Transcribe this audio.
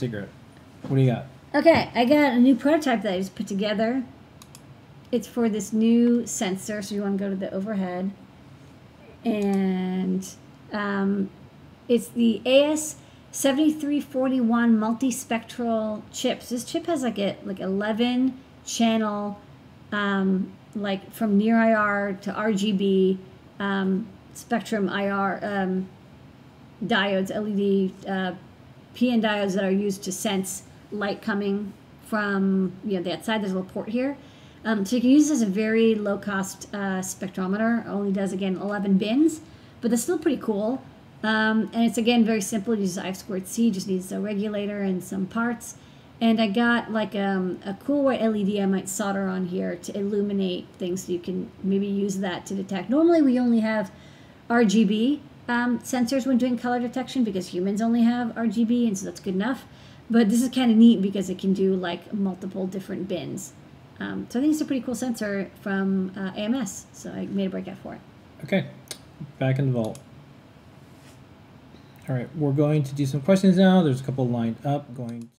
secret. What do you got? Okay, I got a new prototype that I just put together. It's for this new sensor, so you want to go to the overhead. And um, it's the AS7341 multispectral chips. This chip has like a like 11 channel, um, like from near IR to RGB um, spectrum IR um, diodes, LED uh, PN diodes that are used to sense light coming from you know the outside. There's a little port here. Um, so you can use this as a very low cost uh, spectrometer. It only does again 11 bins, but that's still pretty cool. Um, and it's again very simple. It uses I squared C, just needs a regulator and some parts. And I got like um, a cool white LED I might solder on here to illuminate things so you can maybe use that to detect. Normally we only have RGB um, sensors when doing color detection because humans only have RGB and so that's good enough. But this is kind of neat because it can do like multiple different bins. Um, so I think it's a pretty cool sensor from uh, AMS. So I made a breakout for it. Okay, back in the vault. All right, we're going to do some questions now. There's a couple lined up. Going.